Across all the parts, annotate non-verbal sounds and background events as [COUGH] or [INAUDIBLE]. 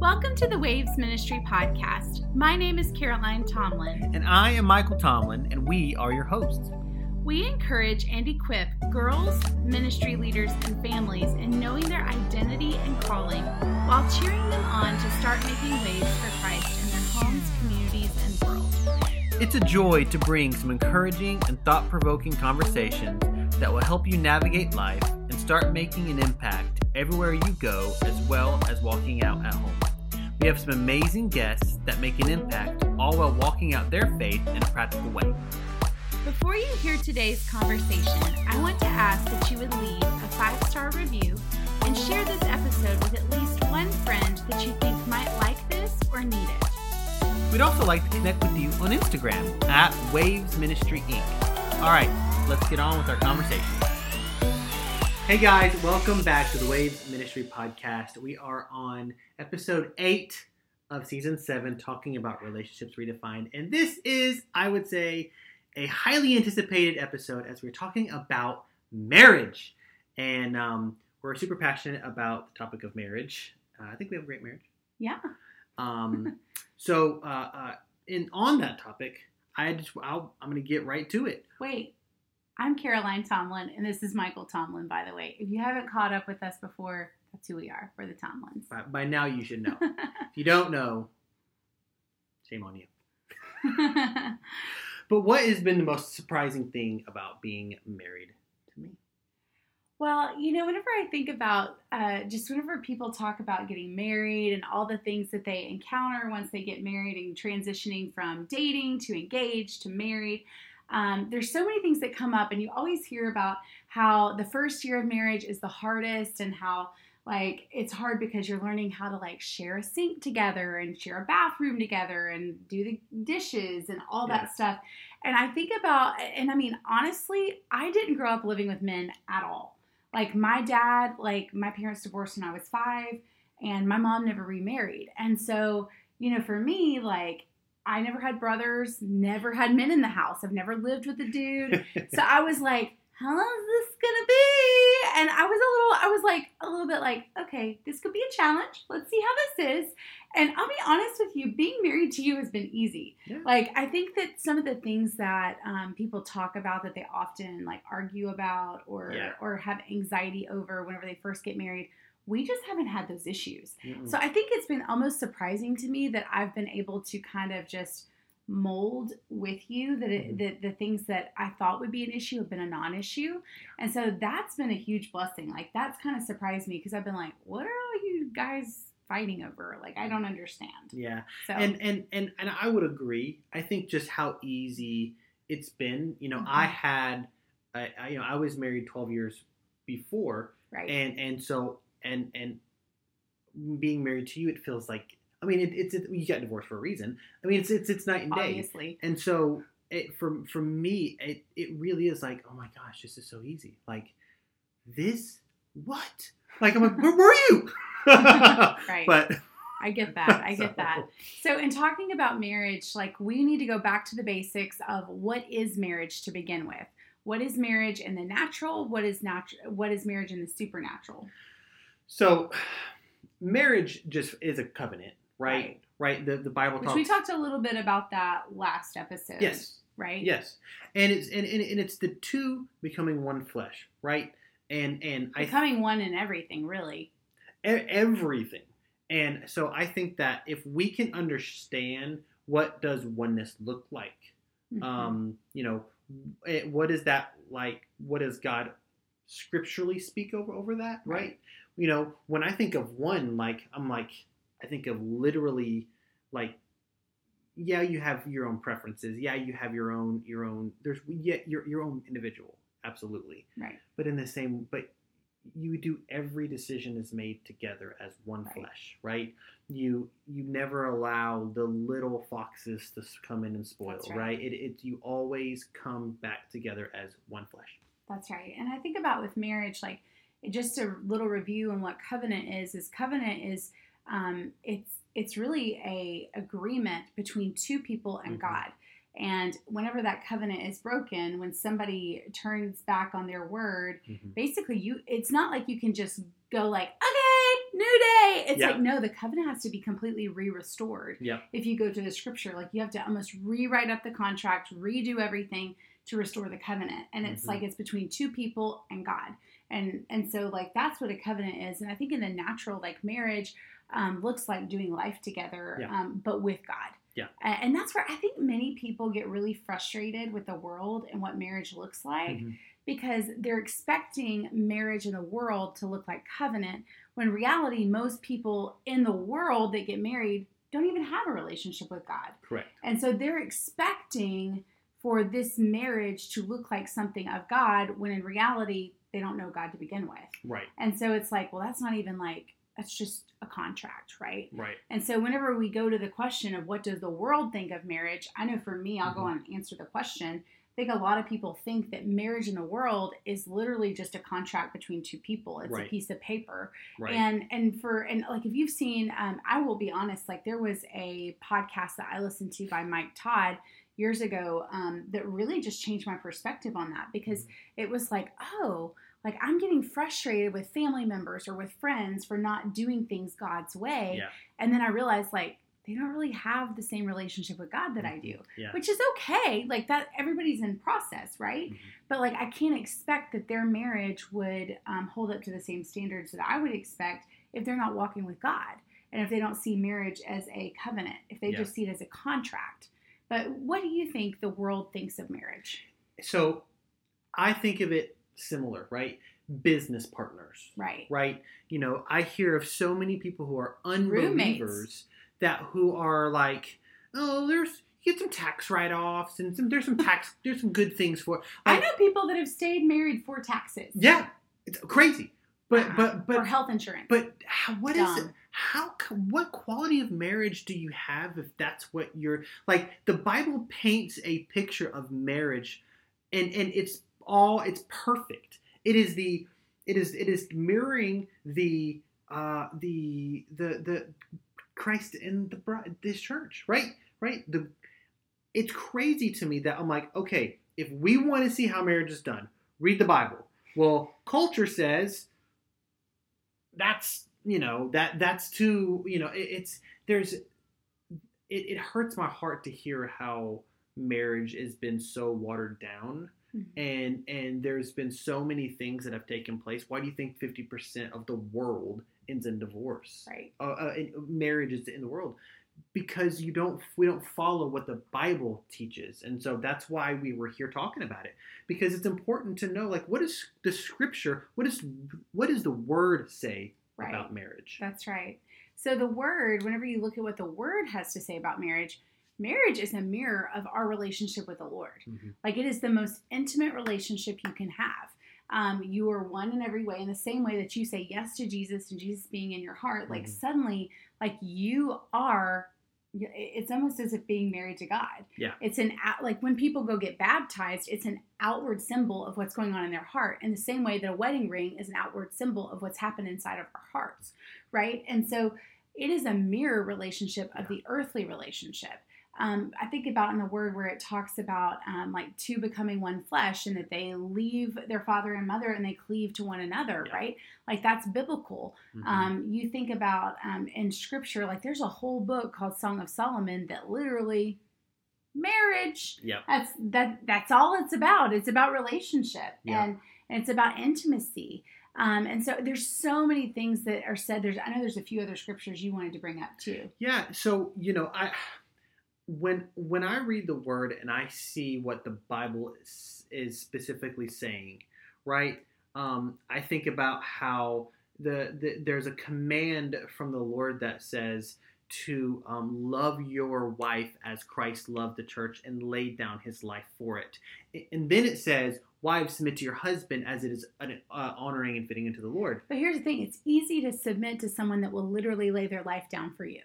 Welcome to the Waves Ministry podcast. My name is Caroline Tomlin. And I am Michael Tomlin, and we are your hosts. We encourage and equip girls, ministry leaders, and families in knowing their identity and calling while cheering them on to start making waves for Christ in their homes, communities, and world. It's a joy to bring some encouraging and thought provoking conversations that will help you navigate life and start making an impact everywhere you go, as well as walking out at home. We have some amazing guests that make an impact, all while walking out their faith in a practical way. Before you hear today's conversation, I want to ask that you would leave a five star review and share this episode with at least one friend that you think might like this or need it. We'd also like to connect with you on Instagram at Waves Ministry Inc. All right, let's get on with our conversation. Hey guys, welcome back to the Waves Ministry Podcast. We are on episode eight of season seven, talking about relationships redefined. And this is, I would say, a highly anticipated episode as we're talking about marriage. And um, we're super passionate about the topic of marriage. Uh, I think we have a great marriage. Yeah. Um, [LAUGHS] so, uh, uh, in on that topic, I just I'll, I'm going to get right to it. Wait, I'm Caroline Tomlin, and this is Michael Tomlin, by the way. If you haven't caught up with us before, that's who we are. We're the Tomlins. By, by now, you should know. [LAUGHS] if you don't know, shame on you. [LAUGHS] but what has been the most surprising thing about being married to me? Well, you know, whenever I think about uh, just whenever people talk about getting married and all the things that they encounter once they get married and transitioning from dating to engaged to married, um, there's so many things that come up, and you always hear about how the first year of marriage is the hardest and how like it's hard because you're learning how to like share a sink together and share a bathroom together and do the dishes and all that Yeah. stuff. And I think about, and I mean, honestly, I didn't grow up living with men at all. Like my dad, like my parents divorced when I was five, and my mom never remarried. And so, you know, for me, like I never had brothers, never had men in the house. I've never lived with a dude. [LAUGHS] so I was like, how long is this gonna be? And I was a little, I was like a little bit like, okay, this could be a challenge. Let's see how this is. And I'll be honest with you, being married to you has been easy. Yeah. Like I think that some of the things that um, people talk about that they often like argue about or Yeah. or have anxiety over whenever they first get married, we just haven't had those issues. Mm-mm. So I think it's been almost surprising to me that I've been able to kind of just mold with you that it, Mhm. the, things that I thought would be an issue have been a non-issue. And so that's been a huge blessing. Like that's kind of surprised me because I've been like, what are all you guys fighting over? Like I don't understand. yeah. So and and and and I would agree. I think just how easy it's been. You know, I Mhm. had, I, I you know, I was married twelve years before, right. and and so and and being married to you, it feels like. I mean, it, it's it, you got divorced for a reason. I mean, it's it's it's night and day. Obviously. And so, it, for for me, it it really is like, oh my gosh, this is so easy. Like this, what? Like I'm like, where were you? [LAUGHS] Right. But I get that. I [LAUGHS] get so- that. So, in talking about marriage, like we need to go back to the basics of what is marriage to begin with. What is marriage in the natural? What is natural? What is marriage in the supernatural? So, [SIGHS] marriage just is a covenant, right? Right. The the Bible Which talks. we talked a little bit about that last episode. Yes. Right. Yes, and it's and, and, and it's the two becoming one flesh, right? And and I Becoming one in everything, really. e- everything. And so I think that if we can understand what does oneness look like, Mhm. um, you know, eh, what is that like? What does God scripturally speak over over that? Right? Right. You know, when I think of one, like I'm like I think of literally like yeah, you have your own preferences. Yeah, you have your own your own. There's yeah your your own individual, absolutely. right. But in the same, but you do every decision is made together as one Right. flesh, right? You you never allow the little foxes to come in and spoil, That's right? right. It, it you always come back together as one flesh. That's right. And I think about with marriage, like just a little review on what covenant is. Is covenant is um, it's it's really a agreement between two people and Mhm. God. And whenever that covenant is broken, when somebody turns back on their word, Mhm. basically you it's not like you can just go like, okay, new day. It's Yeah. like no, the covenant has to be completely re-restored. Yeah. If you go to the scripture, like you have to almost rewrite up the contract, redo everything to restore the covenant. And it's Mhm. like it's between two people and God. And and so like that's what a covenant is. And I think in the natural, like marriage um, looks like doing life together, Yeah. um, but with God. Yeah. And that's where I think many people get really frustrated with the world and what marriage looks like Mhm. because they're expecting marriage in the world to look like covenant when reality most people in the world that get married don't even have a relationship with God. Correct. And so they're expecting for this marriage to look like something of God when in reality they don't know God to begin with. Right. And so it's like, well that's not even like that's just a contract, right? Right. And so whenever we go to the question of what does the world think of marriage, I know for me, I'll go Mhm. on and answer the question. I think a lot of people think that marriage in the world is literally just a contract between two people. It's Right. a piece of paper. Right. And and for and like if you've seen, um, I will be honest, like there was a podcast that I listened to by Mike Todd years ago um, that really just changed my perspective on that because it was like, oh, like I'm getting frustrated with family members or with friends for not doing things God's way. Yeah. And then I realized like they don't really have the same relationship with God that I do, Yeah. which is okay. Like that, everybody's in process, right? Mhm. But like I can't expect that their marriage would um, hold up to the same standards that I would expect if they're not walking with God and if they don't see marriage as a covenant, if they Yeah. just see it as a contract. But what do you think the world thinks of marriage? So I think of it similar, right? Business partners, Right. right? You know, I hear of so many people who are Roommates. unbelievers that who are like, oh, there's you get some tax write-offs and some there's some [LAUGHS] tax there's some good things for. I know people that have stayed married for taxes. yeah, it's crazy, but Uh-uh. but but for health insurance. But how, what is it? How what quality of marriage do you have if that's what you're like? The Bible paints a picture of marriage, and and it's all it's perfect. It is the it is it is mirroring the uh the the the Christ in the this church right right the it's crazy to me that I'm like okay if we want to see how marriage is done read the Bible well culture says that's you know that that's too you know it, it's there's it, it hurts my heart to hear how marriage has been so watered down. Mhm. and and there's been so many things that have taken place. Why do you think 50% of the world ends in divorce? Right. uh, uh, in marriages in the world. Because you don't we don't follow what the bible teaches. And so that's why we were here talking about it. Because it's important to know like what is the scripture what is what does the word say Right. about marriage That's right. So the word, whenever you look at what the word has to say about marriage, marriage is a mirror of our relationship with the Lord. Mhm. Like it is the most intimate relationship you can have. Um, you are one in every way, in the same way that you say yes to Jesus and Jesus being in your heart. Like Mhm. suddenly, like you are. It's almost as if being married to God. Yeah. It's an out- like when people go get baptized, it's an outward symbol of what's going on in their heart. In the same way that a wedding ring is an outward symbol of what's happened inside of our hearts, right? And so it is a mirror relationship of the earthly relationship. Um, I think about in the word where it talks about um, like two becoming one flesh and that they leave their father and mother and they cleave to one another, Yeah. right? Like that's biblical. Mhm. Um, you think about um, in scripture, like there's a whole book called Song of Solomon that literally marriage. Yep. That's that. That's all it's about. It's about relationship Yeah. and, and it's about intimacy. Um, and so there's so many things that are said. There's I know there's a few other scriptures you wanted to bring up too. Yeah, so you know, I when when I read the word and I see what the Bible is, is specifically saying, right? Um, I think about how the, the there's a command from the Lord that says to um, love your wife as Christ loved the church and laid down His life for it, and then it says, "Wives, submit to your husband as it is uh, honoring and fitting into the Lord." But here's the thing: it's easy to submit to someone that will literally lay their life down for you,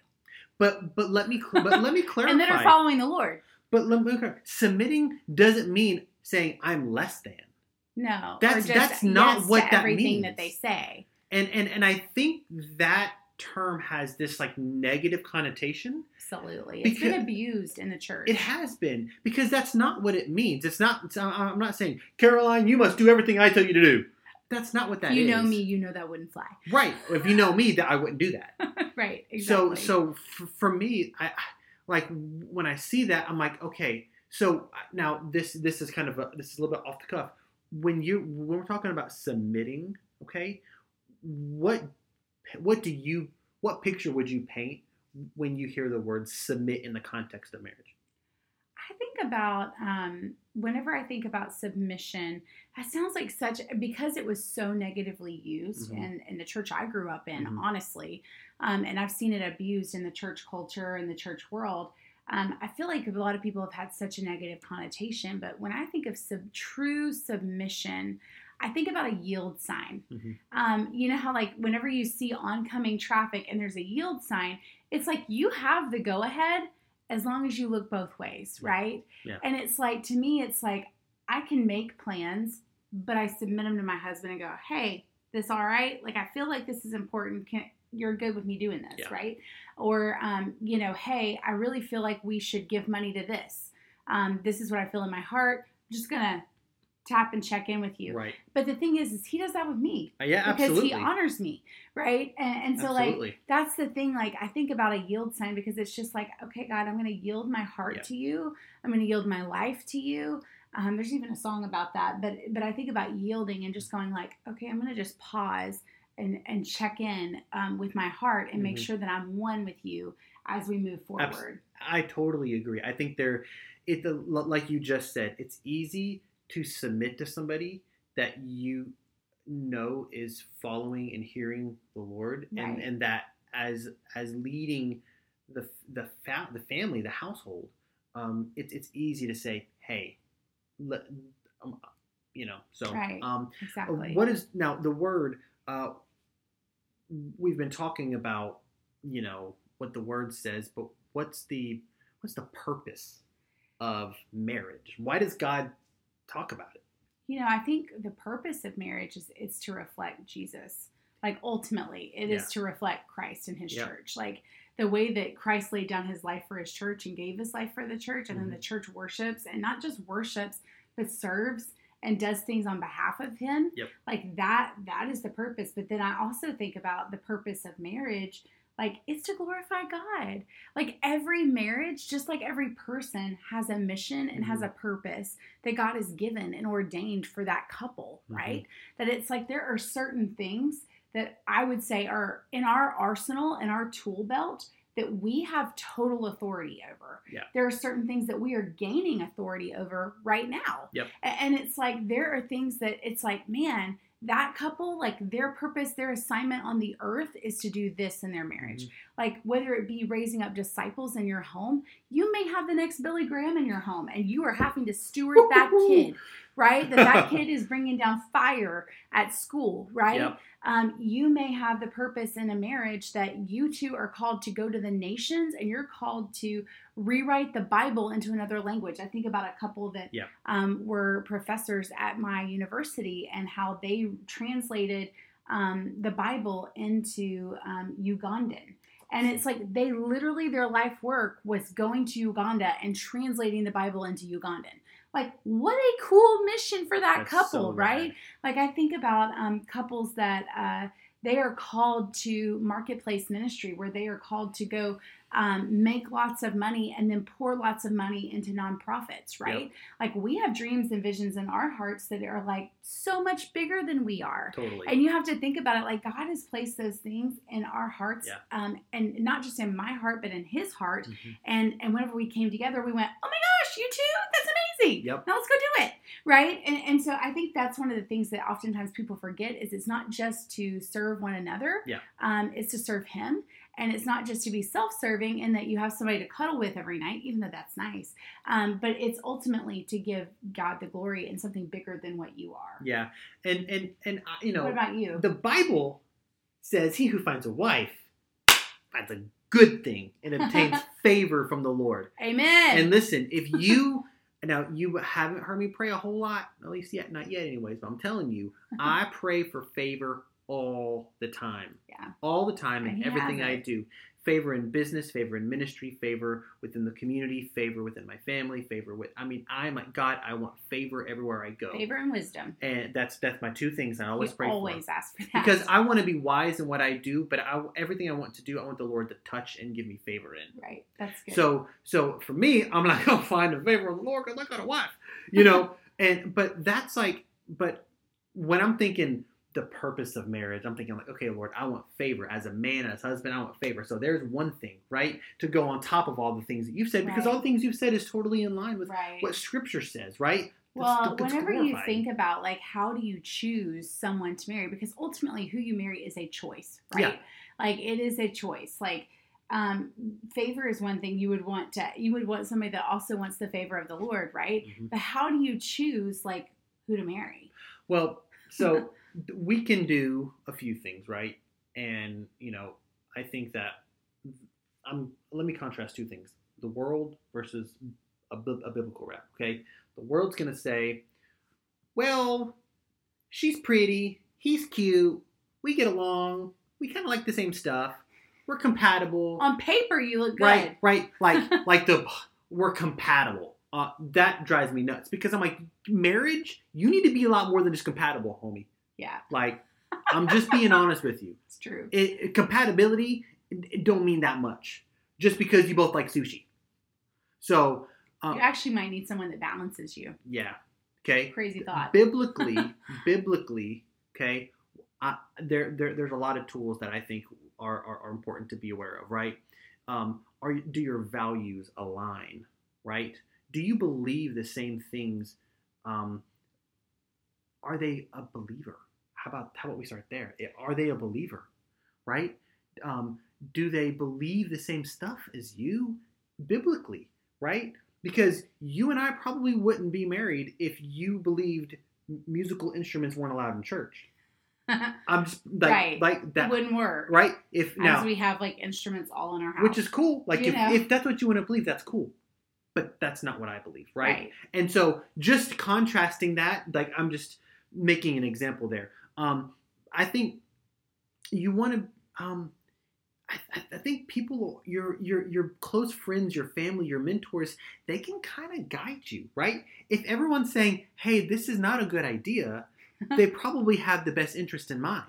But but let me but let me clarify. [LAUGHS] and that are following the Lord. But let me clarify. submitting doesn't mean saying I'm less than. No, That's- that's not yes what that everything that they say. And and and I think that term has this like negative connotation. Absolutely, it's been abused in the church. It has been because that's not what it means. It's not. It's, I'm not saying Caroline, you must do everything I tell you to do. That's not what that if is. you know me, you know that wouldn't fly. right? If you know me, that I wouldn't do that. [LAUGHS] right. So Exactly. so f- for me, I like when I see that, I'm like, okay. So uh, now this this is kind of a, this is a little bit off the cuff. When you when we're talking about submitting, okay, what what do you what picture would you paint when you hear the word submit in the context of marriage? About um, whenever I think about submission, that sounds like such because it was so negatively used Mhm. in, in the church I grew up in, Mhm. honestly, um, and I've seen it abused in the church culture and the church world. Um, I feel like a lot of people have had such a negative connotation, but when I think of sub- true submission, I think about a yield sign. Mhm. Um, you know how, like, whenever you see oncoming traffic and there's a yield sign, it's like you have the go ahead as long as you look both ways, Yeah. right? Yeah. And it's like, to me, it's like I can make plans, but I submit them to my husband and go, hey, this all right? Like, I feel like this is important. Can, you're good with me doing this, Yeah. right? Or, um, you know, hey, I really feel like we should give money to this. Um, this is what I feel in my heart. I'm just going to tap and check in with you. Right? But the thing is, is he does that with me Uh, yeah, because absolutely. Because he honors me, right? And, and so like that's the thing. Like I think about a yield sign because it's just like, okay, God, I'm going to yield my heart Yeah. to you. I'm going to yield my life to you. Um, there's even a song about that, but but I think about yielding and just going like, okay, I'm going to just pause and and check in um, with my heart and make Mhm. sure that I'm one with you as we move Abs- forward. I totally agree. I think there, it the like you just said, it's easy to submit to somebody that you know is following and hearing the Lord, and and that as as leading the the fa- the family, the household, um, it's it's easy to say, hey, let, um, you know, so Right. um, Exactly. what is now the word? Uh, we've been talking about, you know, what the word says, but what's the what's the purpose of marriage? Why does God talk about it? You know, I think the purpose of marriage is it's to reflect Jesus. Like ultimately, it is Yeah. to reflect Christ and his church. Like the way that Christ laid down his life for his church and gave his life for the church, and Mhm. then the church worships and not just worships, but serves and does things on behalf of him. Yep. Like that that is the purpose. But then I also think about the purpose of marriage like it's to glorify God. Like every marriage, just like every person has a mission and has Mhm. a purpose that God has given and ordained for that couple, Mhm. right? That it's like there are certain things that I would say are in our arsenal and our tool belt that we have total authority over. Yeah. There are certain things that we are gaining authority over right now. Yep. And it's like there are things that it's like, man, that couple, like their purpose, their assignment on the earth is to do this in their marriage. Mm-hmm. Like whether it be raising up disciples in your home, you may have the next Billy Graham in your home and you are having to steward that [LAUGHS] kid, right? That that [LAUGHS] kid is bringing down fire at school, right? Yep. Um, you may have the purpose in a marriage that you two are called to go to the nations and you're called to rewrite the Bible into another language. I think about a couple that Yep. um, were professors at my university and how they translated um, the Bible into um, Ugandan. And it's like they literally, their life work was going to Uganda and translating the Bible into Ugandan. Like, what a cool mission for that That's couple, so right? Like, I think about um, couples that uh, they are called to marketplace ministry, where they are called to go um, make lots of money and then pour lots of money into nonprofits, right? Like, we have dreams and visions in our hearts that are like so much bigger than we are. Totally. And you have to think about it like God has placed those things in our hearts, Yeah. um, and not just in my heart, but in His heart. Mhm. And and whenever we came together, we went, "Oh my gosh, you too! That's amazing! Yep. Now let's go do it!" Right? And and so I think that's one of the things that oftentimes people forget is it's not just to serve one another. Yeah. Um, it's to serve Him, and it's not just to be self-serving and that you have somebody to cuddle with every night, even though that's nice. Um, but it's ultimately to give God the glory and something bigger than what you are. yeah, and and and uh, you know, What about you? the Bible says, "He who finds a wife finds a good thing and [LAUGHS] obtains favor from the Lord." Amen. And listen, if you now you haven't heard me pray a whole lot, at least yet, not yet, anyways. But I'm telling you, [LAUGHS] I pray for favor all the time. Yeah. all the time And in everything I do. Favor in business, favor in ministry, favor within the community, favor within my family, favor with. I mean, I'm like God. I want favor everywhere I go, Favor and wisdom. and that's that's my two things. I always you pray for always ask for that. because I want to be wise in what I do, but I, everything I want to do, I want the Lord to touch and give me favor in. right. That's good. So, so for me, I'm not [LAUGHS] gonna find a favor of the Lord because I got a wife, you know. [LAUGHS] and but that's like, but when I'm thinking the purpose of marriage, I'm thinking like, okay, Lord, I want favor as a man, as a husband, I want favor. So there's one thing, right, to go on top of all the things that you've said, because Right. all the things you've said is totally in line with right. what Scripture says, right? Well, it's whenever you think about like how do you choose someone to marry, because ultimately who you marry is a choice, right? Yeah. Like it is a choice. Like um, favor is one thing you would want to. You would want somebody that also wants the favor of the Lord, right? Mhm. But how do you choose like who to marry? Well, [LAUGHS] so we can do a few things, right? And you know, I think that I'm. Let me contrast two things: the world versus a, a biblical rap. Okay, the world's gonna say, "Well, she's pretty, he's cute, we get along, we kind of like the same stuff, we're compatible." On paper, you look good. Right, right. Like, [LAUGHS] like the we're compatible. Uh, that drives me nuts because I'm like, marriage, you need to be a lot more than just compatible, homie. Yeah, Like, I'm just being [LAUGHS] honest with you. it's true. It, it- compatibility it, don't mean that much just because you both like sushi. So, um, you actually might need someone that balances you. yeah, okay. Crazy thought. Biblically, [LAUGHS] biblically, okay. I, there, there, there's a lot of tools that I think are, are, are important to be aware of, right? Um, are do your values align, right? Do you believe the same things? Um, are they a believer? How about how about we start there? Eh, Are they a believer, right? Um, do they believe the same stuff as you biblically, right? Because you and I probably wouldn't be married if you believed musical instruments weren't allowed in church. [LAUGHS] I'm just like Right. like it that, wouldn't work. right? If now, As we have like instruments all in our house. which is cool. Like if, if that's what you want to believe, that's cool. But that's not what I believe, right? right. And so just contrasting that, like I'm just making an example there. Um, I think you want to. Um, I, I- I think people, your your your close friends, your family, your mentors, they can kind of guide you, right? If everyone's saying, "Hey, this is not a good idea," [LAUGHS] they probably have the best interest in mind.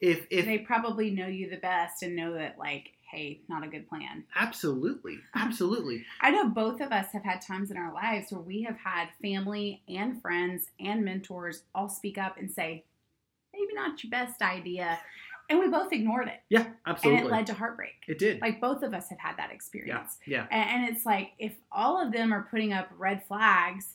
If if they probably know you the best and know that like hey not a good plan. Absolutely, [LAUGHS] absolutely, i know both of us have had times in our lives where we have had family and friends and mentors all speak up and say maybe not your best idea and we both ignored it. Yeah, absolutely. and it led to heartbreak. It did, like both of us have had that experience. Yeah, A- and it's like if all of them are putting up red flags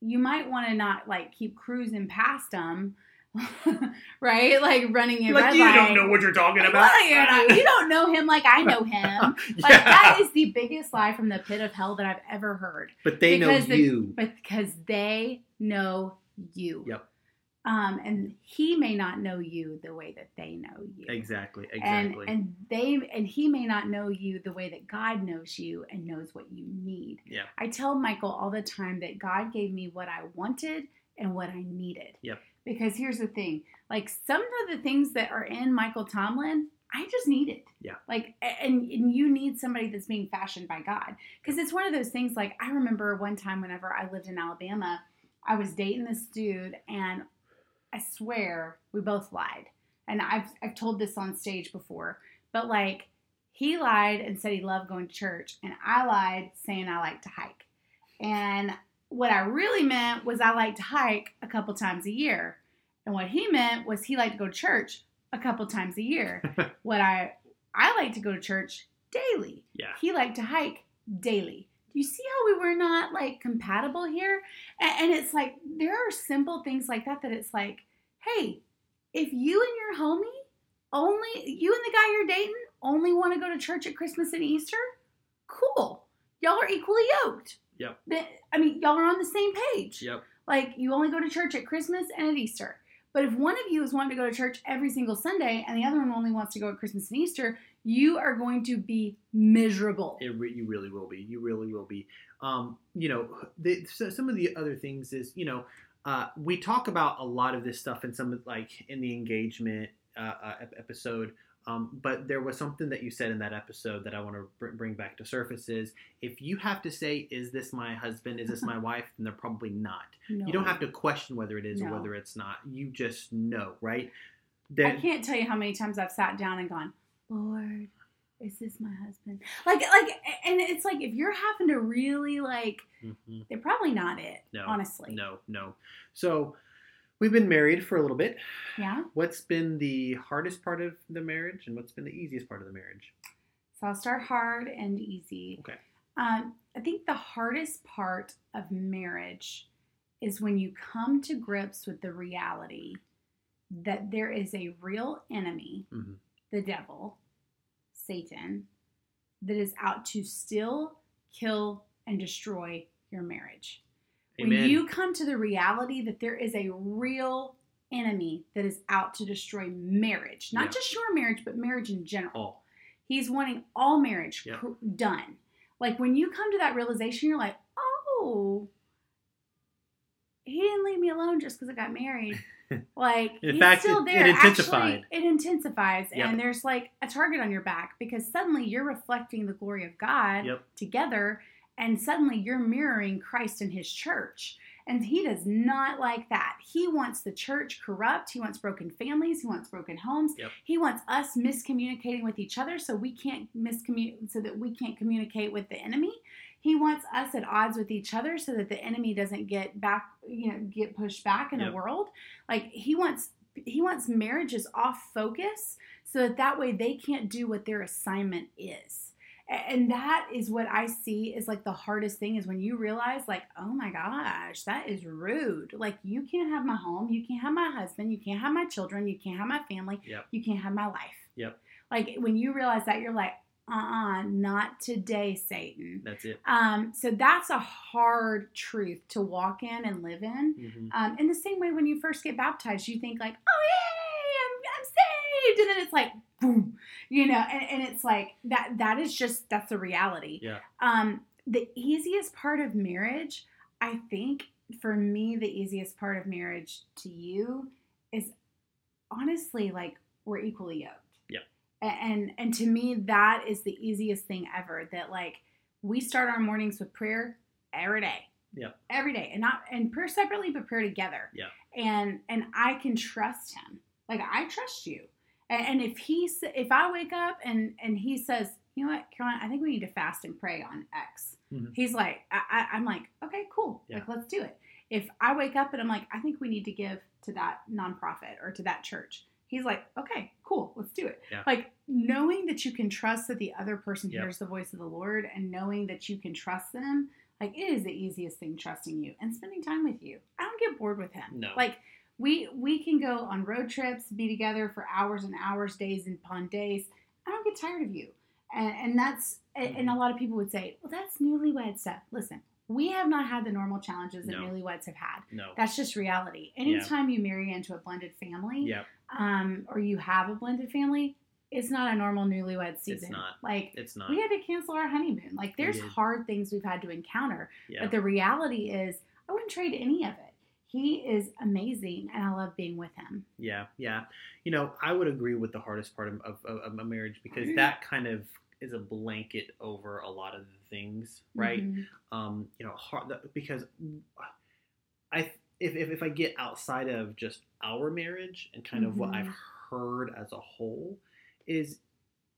you might want to not like keep cruising past them [LAUGHS] right like running a like red you light don't know what you're talking Like, about. what are you not- you don't know him like I know [LAUGHS] him. Like Yeah. that is the biggest lie from the pit of hell that I've ever heard. But they know because the- you. But because they know you. Yep. Um, and he may not know you the way that they know you. Exactly. And Exactly. and they and he may not know you the way that God knows you and knows what you need. Yeah. I tell Michael all the time that God gave me what I wanted and what I needed. Yep. Because here's the thing, like some of the things that are in Michael Tomlin, I just need it. Yeah. Like and and you need somebody that's being fashioned by God. Because it's one of those things like I remember one time whenever I lived in Alabama, I was dating this dude and I swear we both lied. And I've I've told this on stage before, but like he lied and said he loved going to church, and I lied saying I like to hike. And what I really meant was I like to hike a couple times a year. And what he meant was he liked to go to church a couple times a year. [LAUGHS] what I I like to go to church daily. yeah. He liked to hike daily. Do you see how we were not like compatible here? And, and it's like there are simple things like that that it's like, hey, if you and your homie only you and the guy you're dating only want to go to church at Christmas and Easter, cool. Y'all are equally yoked. Yep. That- I mean, y'all are on the same page. Yep. Like you only go to church at Christmas and at Easter. But if one of you is wanting to go to church every single Sunday and the other one only wants to go at Christmas and Easter, you are going to be miserable. It re- you really will be. You really will be. Um, you know, the, so some of the other things is, you know, uh, we talk about a lot of this stuff in some of like in the engagement uh, uh, episode. Um, but there was something that you said in that episode that I want to br- bring back to surface is if you have to say, "Is this my husband? Is this my [LAUGHS] wife?" then they're probably not. No. You don't have to question whether it is or whether it's not. You just know, right? I can't tell you how many times I've sat down and gone, Lord, is this my husband? Like, like, and it's like if you're having to really like, Mhm. they're probably not it. No, honestly. no, no. So we've been married for a little bit. Yeah. What's been the hardest part of the marriage, and what's been the easiest part of the marriage? So I'll start hard and easy. Okay. Um, I think the hardest part of marriage is when you come to grips with the reality that there is a real enemy, Mhm. the devil, Satan, that is out to steal, kill, and destroy your marriage. Amen. When you come to the reality that there is a real enemy that is out to destroy marriage, not Yeah. just your marriage, but marriage in general. Oh, He's wanting all marriage cr- done. Like when you come to that realization, you're like, oh, he didn't leave me alone just because I got married. [LAUGHS] Like In he's fact, still there. it intensified. Actually, it intensifies, Yep. and there's like a target on your back because suddenly you're reflecting the glory of God Yep. together, and suddenly you're mirroring Christ and His church. And he does not like that. He wants the church corrupt. He wants broken families. He wants broken homes. Yep. He wants us miscommunicating with each other so we can't miscommunicate so that we can't communicate with the enemy. He wants us at odds with each other so that the enemy doesn't get back, you know, get pushed back in Yep. the world. Like he wants he wants marriages off focus so that that way they can't do what their assignment is. And that is what I see is like the hardest thing is when you realize, like, oh my gosh, that is rude. Like, you can't have my home, you can't have my husband, you can't have my children, you can't have my family, Yep. you can't have my life. Yep. Like, when you realize that, you're like, uh uh not today, Satan. that's it. Um, so that's a hard truth to walk in and live in. Mhm. Um, in the same way, when you first get baptized, you think like, "Oh I'm saved," and then it's like, boom, you know, and, and it's like that. That is just that's the reality. Yeah. Um, the easiest part of marriage, I think, for me, the easiest part of marriage to you is honestly like we're equally yoked. Yeah. And and to me, that is the easiest thing ever. That like we start our mornings with prayer every day Yeah. every day and not and prayer separately but prayer together Yeah. and and i can trust him like i trust you and, if he if i wake up and and he says you know what caroline i think we need to fast and pray on x Mhm. he's like I, I, i'm like okay cool Yeah. like let's do it if i wake up and i'm like i think we need to give to that nonprofit or to that church he's like okay cool let's do it Yeah. like knowing that you can trust that the other person Yep. hears the voice of the lord and knowing that you can trust them like it is the easiest thing trusting you and spending time with you. I don't get bored with him. No. Like we we can go on road trips, be together for hours and hours, days and upon days. I don't get tired of you. And and that's and a lot of people would say, "Well, that's newlywed stuff." Listen, we have not had the normal challenges that No. newlyweds have had. No. That's just reality. Anytime you marry into a blended family, Yeah. um, or you have a blended family, it's not a normal newlywed season. It's not. Like It's not. we had to cancel our honeymoon. Like there's hard things we've had to encounter. Yeah. But the reality is I wouldn't trade any of it. He is amazing and I love being with him. Yeah, yeah. You know, I would agree with the hardest part of, of, of a marriage because Mm-hmm. that kind of is a blanket over a lot of the things, right? Mhm. Um, you know, hard, because I if, if if I get outside of just our marriage and kind of what Mhm. I've heard as a whole is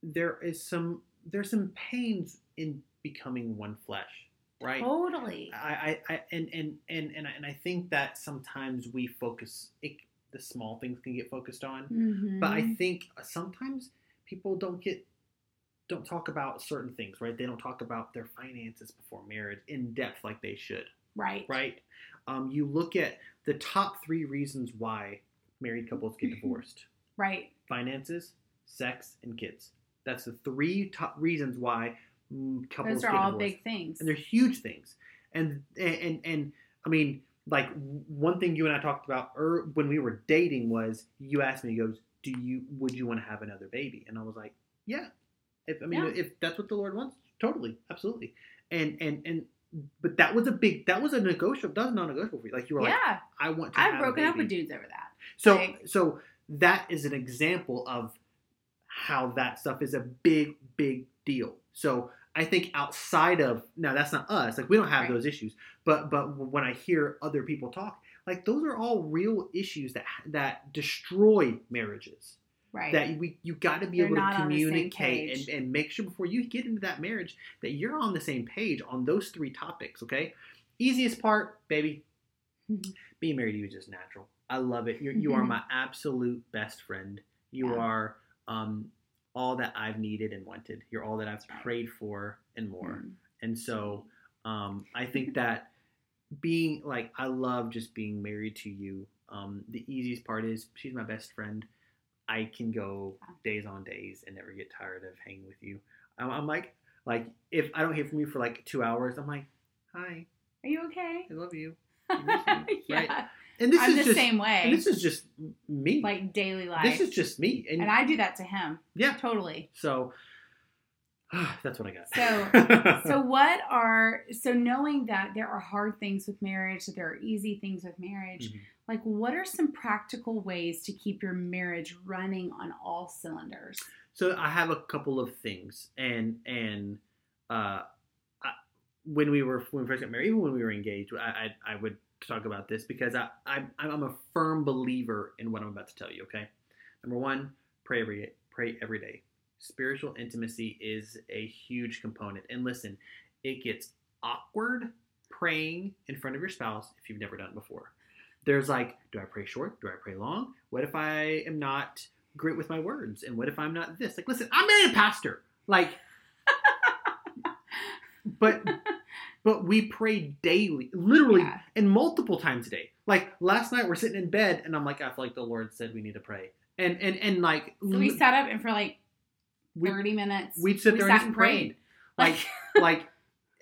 there is some there's some pains in becoming one flesh, right? Totally. I, I, I and, and, and, and, I, and I think that sometimes we focus, it, the small things can get focused on. Mhm. But I think sometimes people don't get, don't talk about certain things, right? They don't talk about their finances before marriage in depth like they should, right. right? Um, you look at the top three reasons why married couples get [LAUGHS] divorced Right. finances, sex, and kids. That's the three top reasons why couples Those are all divorced big things. and they're huge things. And and and, I mean, like one thing you and I talked about er, when we were dating was you asked me, goes, "Do you would you want to have another baby?" And I was like, "Yeah." If I mean, Yeah. if that's what the Lord wants, totally, absolutely. And and and but that was a big that was a negotiable. That was non-negotiable for you. Like you were like, yeah. "I want to." I've broken up with dudes over that. So like- so that is an example of how that stuff is a big, big deal. So I think outside of now, that's not us. Like we don't have Right. those issues. But but when I hear other people talk, like those are all real issues that that destroy marriages. Right. That we you got to be They're able to not on the same communicate and, and make sure before you get into that marriage that you're on the same page on those three topics. Okay. Easiest part, baby, [LAUGHS] being married to you is just natural. I love it. You're, you are [LAUGHS] my absolute best friend. You Yeah. are um, all that I've needed and wanted. You're all that I've prayed for and more. Mm. And so um, I think that being like, I love just being married to you. Um, the easiest part is she's my best friend. I can go days on days and never get tired of hanging with you. I'm, I'm like, like if I don't hear from you for like two hours, I'm like, hi, Are you okay? I love you. [LAUGHS] you, yeah. right? And this I'm is the just, same way. and this is just me. like daily life. this is just me, and, and I do that to him. yeah. Totally. So that's what I got. So- [LAUGHS] So what are so knowing that there are hard things with marriage, that there are easy things with marriage, Mhm. like what are some practical ways to keep your marriage running on all cylinders? So I have a couple of things, and and uh, when we were when we first got married, even when we were engaged, I I, I would talk about this because I, I I'm a firm believer in what I'm about to tell you. Okay, number one, pray every pray every day. Spiritual intimacy is a huge component, and listen, it gets awkward praying in front of your spouse if you've never done it before. There's like, do I pray short? Do I pray long? What if I am not great with my words? And what if I'm not this? Like, listen, I'm married a pastor. Like, [LAUGHS] but but we pray daily, literally, Yeah. and multiple times a day. Like last night, we're sitting in bed, and I'm like, I feel like the Lord said we need to pray, and and and like So we sat up and for like we- 30 minutes. we'd sit we there sat and just prayed. [LAUGHS] Like like,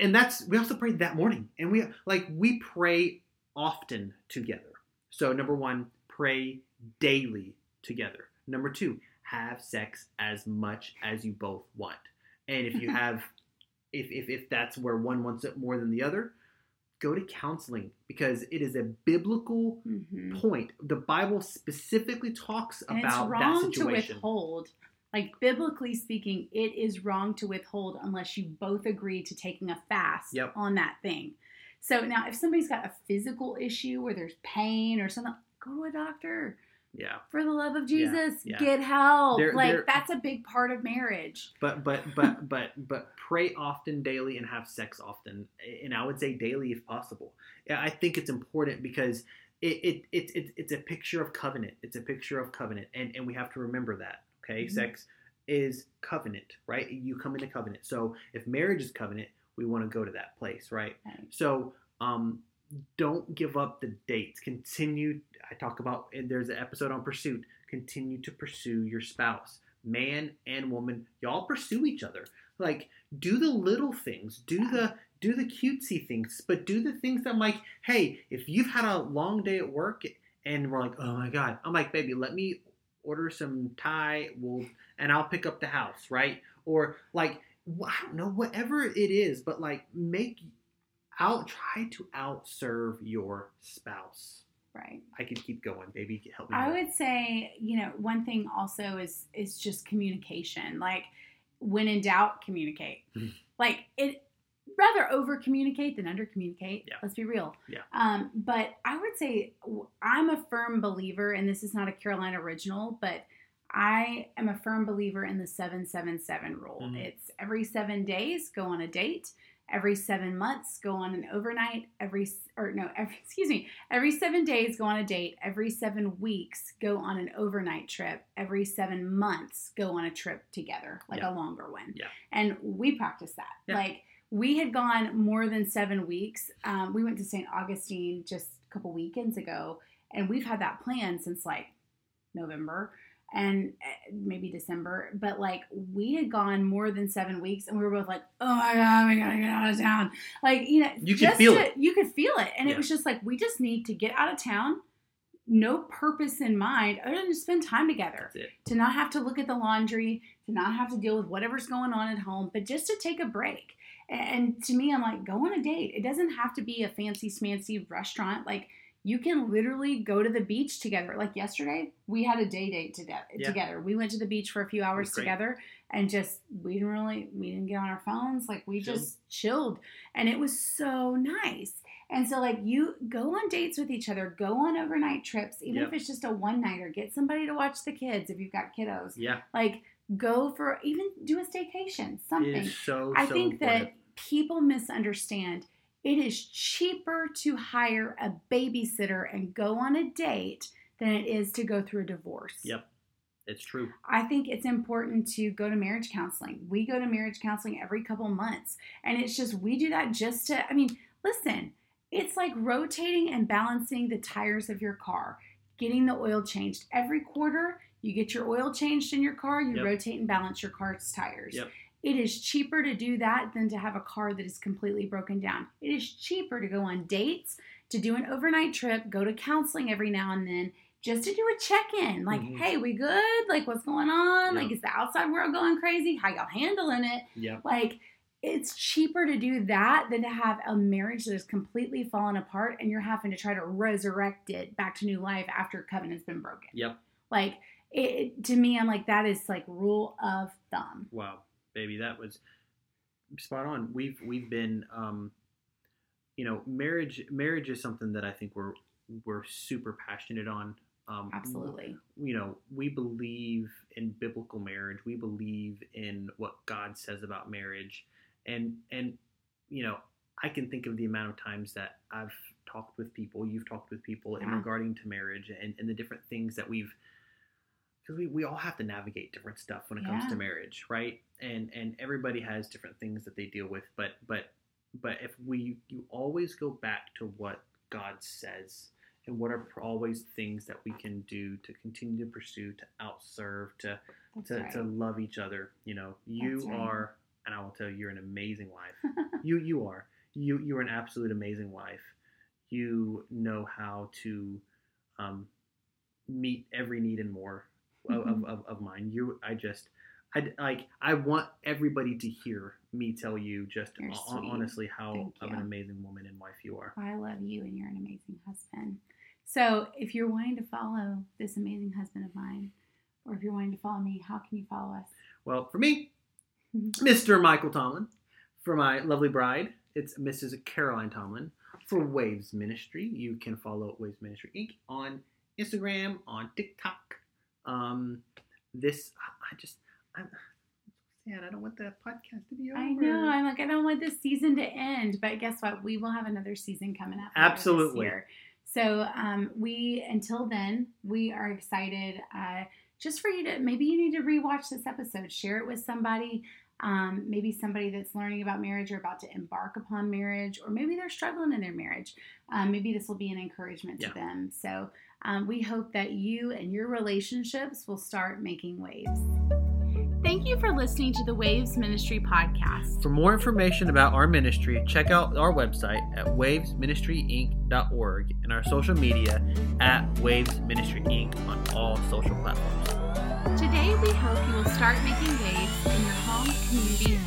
and that's we also prayed that morning, and we like we pray often together. So number one, pray daily together. Number two, have sex as much as you both want. And if you [LAUGHS] have, if, if, if that's where one wants it more than the other, go to counseling because it is a biblical Mhm. point. The Bible specifically talks And it's about that wrong to withhold. Like biblically speaking, it is wrong to withhold unless you both agree to taking a fast Yep. on that thing. So now, if somebody's got a physical issue where there's pain or something, go to a doctor. Yeah, For the love of Jesus, yeah. get help. There- like there- that's a big part of marriage. but but but [LAUGHS] but but pray often daily and have sex often, and I would say daily if possible. Yeah, I think it's important because it it, it, it it's a picture of covenant. It's a picture of covenant, and and we have to remember that. Okay, Mhm. sex is covenant, right? You come into covenant. So if marriage is covenant, we want to go to that place, right? Right. So um, don't give up the dates. Continue. I talk about, and there's an episode on pursuit. Continue to pursue your spouse, man and woman. Y'all pursue each other. Like do the little things. Do the do the cutesy things, but do the things that I'm like, hey, if you've had a long day at work and we're like, oh my god, I'm like, baby, let me order some Thai, we'll and I'll pick up the house, right? Or like, I don't know, whatever it is, but like, make out, try to outserve your spouse. Right. I could keep going, baby. Help me. I more. would say, you know, one thing also is is just communication. Like when in doubt, communicate. Mhm. Like it rather over communicate than under communicate. Yeah. Let's be real. Yeah. Um, but I would say I'm a firm believer, and this is not a Caroline original, but I am a firm believer in the seven seven seven rule. Mhm. It's every seven days go on a date. Every seven months, go on an overnight. Every or no, [LAUGHS] every, excuse me. Every seven days, go on a date. Every seven weeks, go on an overnight trip. Every seven months, go on a trip together, like Yeah. a longer one. Yeah. And we practice that. Yeah. Like we had gone more than seven weeks. Um, we went to St. Augustine just a couple weekends ago, and we've had that plan since like November and uh, maybe December. But like we had gone more than seven weeks, and we were both like, "Oh my god, we gotta get out of town!" Like you know, You could feel to- it. You could feel it, and Yeah. it was just like we just need to get out of town. No purpose in mind other than to spend time together to not have to look at the laundry, to not have to deal with whatever's going on at home, but just to take a break. And to me, I'm like, go on a date. It doesn't have to be a fancy smancy restaurant. Like, you can literally go to the beach together. Like yesterday, we had a day date to- Yeah. together. We went to the beach for a few hours together and just we didn't really we didn't get on our phones. Like we Chilled. just chilled and it was so nice. And so like you go on dates with each other, go on overnight trips, even Yep. if it's just a one nighter, get somebody to watch the kids if you've got kiddos. Yeah, Like go for even do a staycation, something. so. I so think important. that people misunderstand. It is cheaper to hire a babysitter and go on a date than it is to go through a divorce. Yep, it's true. I think it's important to go to marriage counseling. We go to marriage counseling every couple months, and it's just we do that just to. I mean, listen, it's like rotating and balancing the tires of your car, getting the oil changed every quarter. You get your oil changed in your car, you Yep. rotate and balance your car's tires. Yep. It is cheaper to do that than to have a car that is completely broken down. It is cheaper to go on dates, to do an overnight trip, go to counseling every now and then, just to do a check-in. Like, Mhm. hey, we good? Like, what's going on? Like, is the outside world going crazy? How y'all handling it? Yep. Like, it's cheaper to do that than to have a marriage that is completely fallen apart and you're having to try to resurrect it back to new life after covenant's been broken. Yep. Like, it, to me, I'm like, that is like rule of thumb. Wow, baby, that was spot on. We've we've been, um, you know, marriage. Marriage is something that I think we're we're super passionate on. Um, Absolutely. You know, we believe in biblical marriage. We believe in what God says about marriage, and and you know, I can think of the amount of times that I've talked with people. You've talked with people in regarding to marriage and and the different things that we've because we, we all have to navigate different stuff when it comes to marriage right? And and everybody has different things that they deal with but but but if we you always go back to what god says and what are always things that we can do to continue to pursue to outserve to to, right. to love each other you know? You right. are and i will tell you you're an amazing wife. [LAUGHS] You you are. You you're an absolute amazing wife. You know how to um, meet every need and more of, of, mm-hmm. of, of mine you i just I like I want everybody to hear me tell you just sweet. honestly how of an amazing woman and wife you are. I love you and you're an amazing husband. So, if you're wanting to follow this amazing husband of mine, or if you're wanting to follow me, how can you follow us? Well, for me. [LAUGHS] Mr. Michael Tomlin. For my lovely bride, it's Mrs. Caroline Tomlin. For Waves Ministry, you can follow Waves Ministry Inc. on Instagram, on TikTok. Um, this, I just, I'm sad. I don't want the podcast to be over. I know. I'm like, I don't want this season to end, but guess what? We will have another season coming up. Absolutely. So, um, we until then, we are excited. Uh, just for you to maybe you need to rewatch this episode, share it with somebody. Um, maybe somebody that's learning about marriage or about to embark upon marriage, or maybe they're struggling in their marriage. Um, maybe this will be an encouragement Yeah. to them. So, um, we hope that you and your relationships will start making waves. Thank you for listening to the Waves Ministry podcast. For more information about our ministry, check out our website at wavesministryinc.org and our social media at Waves Ministry Inc. on all social platforms. Today, we hope you will start making waves in your home, community.